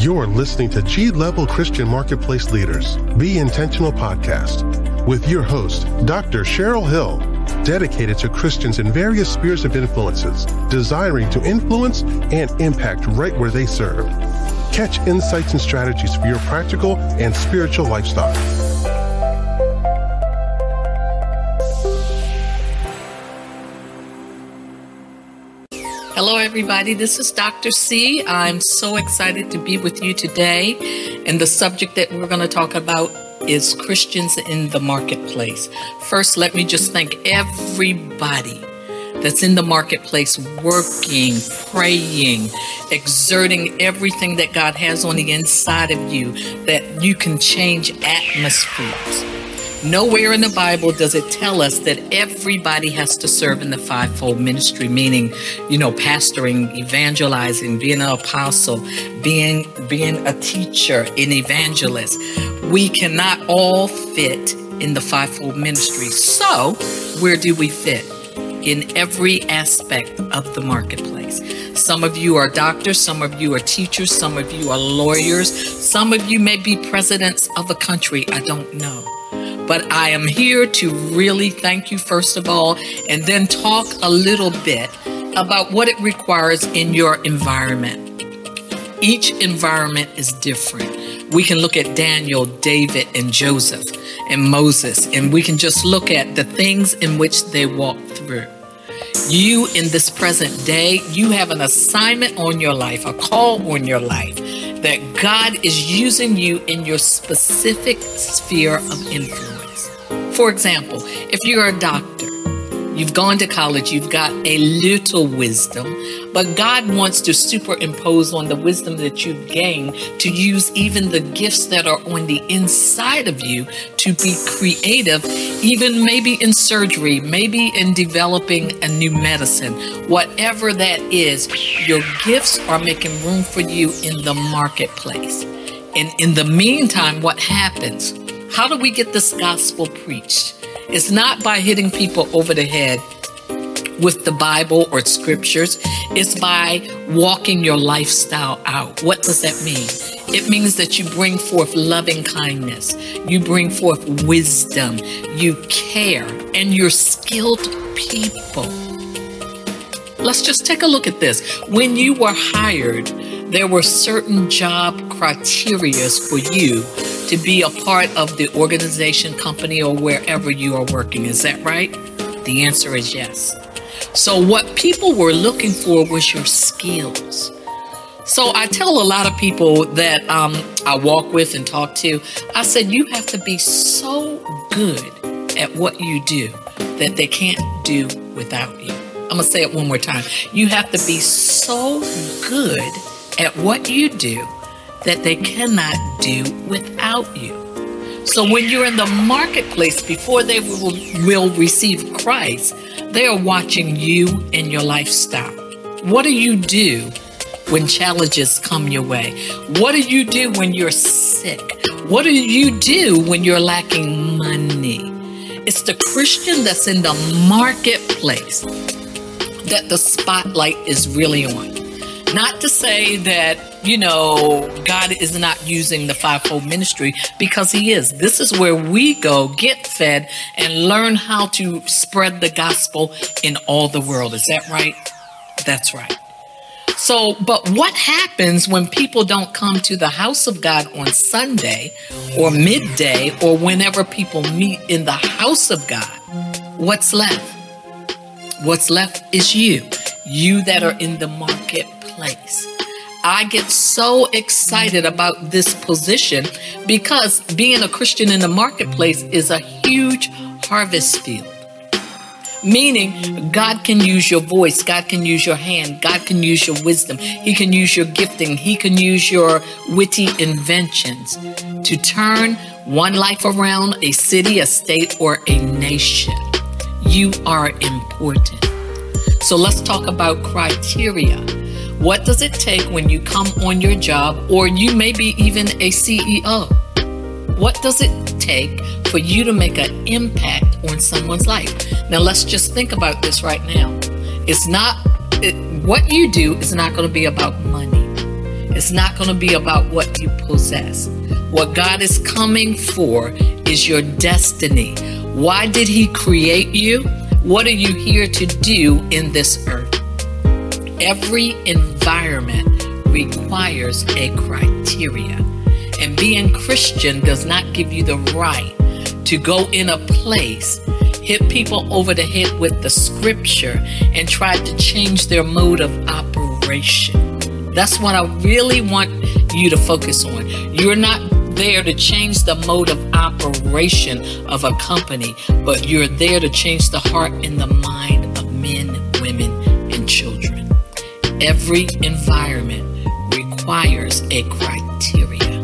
You're listening to G Level Christian Marketplace Leaders Be Intentional podcast with your host, Dr. Cheryl Hill, dedicated to Christians in various spheres of influences, desiring to influence and impact right where they serve. Catch insights and strategies for your practical and spiritual lifestyle. Hello, everybody. This is Dr. C. I'm so excited to be with you today. And the subject that we're going to talk about is Christians in the marketplace. First, let me just thank everybody that's in the marketplace working, praying, exerting everything that God has on the inside of you that you can change atmospheres. Nowhere in the Bible does it tell us that everybody has to serve in the fivefold ministry, meaning, you know, pastoring, evangelizing, being an apostle, being being a teacher, an evangelist. We cannot all fit in the fivefold ministry. So, where do we fit? In every aspect of the marketplace. Some of you are doctors, some of you are teachers, some of you are lawyers, some of you may be presidents of a country. I don't know. But I am here to really thank you, first of all, and then talk a little bit about what it requires in your environment. Each environment is different. We can look at Daniel, David, and Joseph, and Moses, and we can just look at the things in which they walked You, in this present day, you have an assignment on your life, a call on your life that God is using you in your specific sphere of influence. For example, if you're a doctor, you've gone to college, you've got a little wisdom, but God wants to superimpose on the wisdom that you've gained to use even the gifts that are on the inside of you to be creative, even maybe in surgery, maybe in developing a new medicine. Whatever that is, your gifts are making room for you in the marketplace. And in the meantime, what happens? How do we get this gospel preached? It's not by hitting people over the head with the Bible or scriptures. It's by walking your lifestyle out. What does that mean? It means that you bring forth loving kindness, you bring forth wisdom, you care, and you're skilled people. Let's just take a look at this. When you were hired, there were certain job criterias for you to be a part of the organization, company, or wherever you are working. Is that right? The answer is yes. So, what people were looking for was your skills. So, I tell a lot of people that um, I walk with and talk to, I said, you have to be so good at what you do that they can't do without you. I'm going to say it one more time. You have to be so good at what you do that they cannot do without you. So when you're in the marketplace before they will, will receive Christ, they are watching you and your lifestyle. What do you do when challenges come your way? What do you do when you're sick? What do you do when you're lacking money? It's the Christian that's in the marketplace that the spotlight is really on. Not to say that, you know, God is not using the fivefold ministry because He is. This is where we go, get fed, and learn how to spread the gospel in all the world. Is that right? That's right. So, but what happens when people don't come to the house of God on Sunday or midday or whenever people meet in the house of God? What's left? What's left is you, you that are in the marketplace. I get so excited about this position because being a Christian in the marketplace is a huge harvest field. Meaning, God can use your voice, God can use your hand, God can use your wisdom, He can use your gifting, He can use your witty inventions to turn one life around, a city, a state, or a nation. You are important. So let's talk about criteria. What does it take when you come on your job, or you may be even a CEO? What does it take for you to make an impact on someone's life? Now, let's just think about this right now. It's not, it, what you do is not going to be about money. It's not going to be about what you possess. What God is coming for is your destiny. Why did He create you? What are you here to do in this earth? Every environment requires a criteria. And being Christian does not give you the right to go in a place, hit people over the head with the scripture, and try to change their mode of operation. That's what I really want you to focus on. You're not there to change the mode of operation of a company, but you're there to change the heart and the mind Every environment requires a criteria.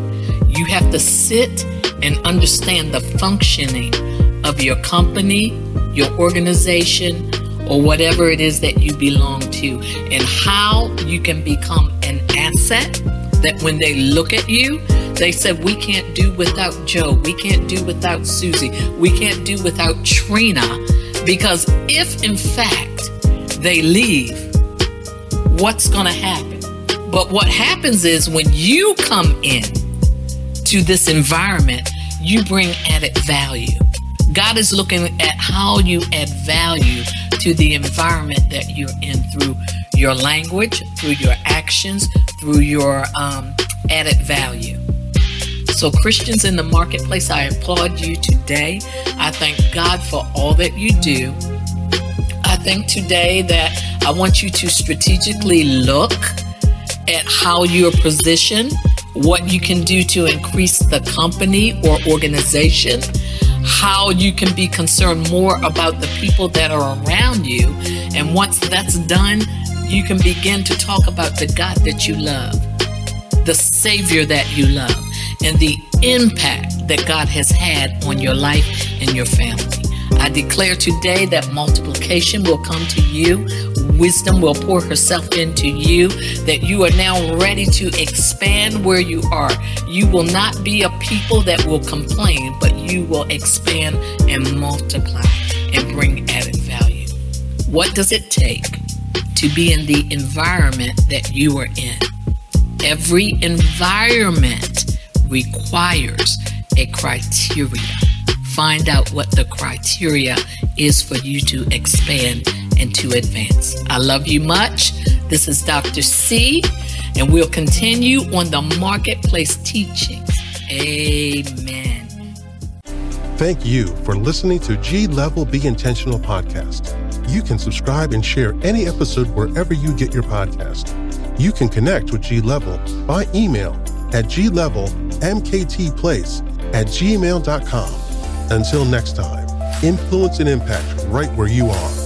You have to sit and understand the functioning of your company, your organization, or whatever it is that you belong to, and how you can become an asset that when they look at you, they said, We can't do without Joe. We can't do without Susie. We can't do without Trina. Because if in fact they leave, what's going to happen? But what happens is when you come in to this environment, you bring added value. God is looking at how you add value to the environment that you're in through your language, through your actions, through your um, added value. So, Christians in the marketplace, I applaud you today. I thank God for all that you do. I think today that I want you to strategically look at how you're positioned, what you can do to increase the company or organization how you can be concerned more about the people that are around you. And once that's done, you can begin to talk about the God that you love, the Savior that you love, and the impact that God has had on your life and your family. I declare today that multiplication will come to you, wisdom will pour herself into you, that you are now ready to expand where you are. You will not be a people that will complain, but you will expand and multiply and bring added value. What does it take to be in the environment that you are in? Every environment requires a criteria. Find out what the criteria is for you to expand and to advance. I love you much. This is Dr. C, and we'll continue on the marketplace teachings. Amen. Thank you for listening to G Level Be Intentional podcast. You can subscribe and share any episode wherever you get your podcast. You can connect with G Level by email at glevelmktplace at gmail.com. Until next time, influence and impact right where you are.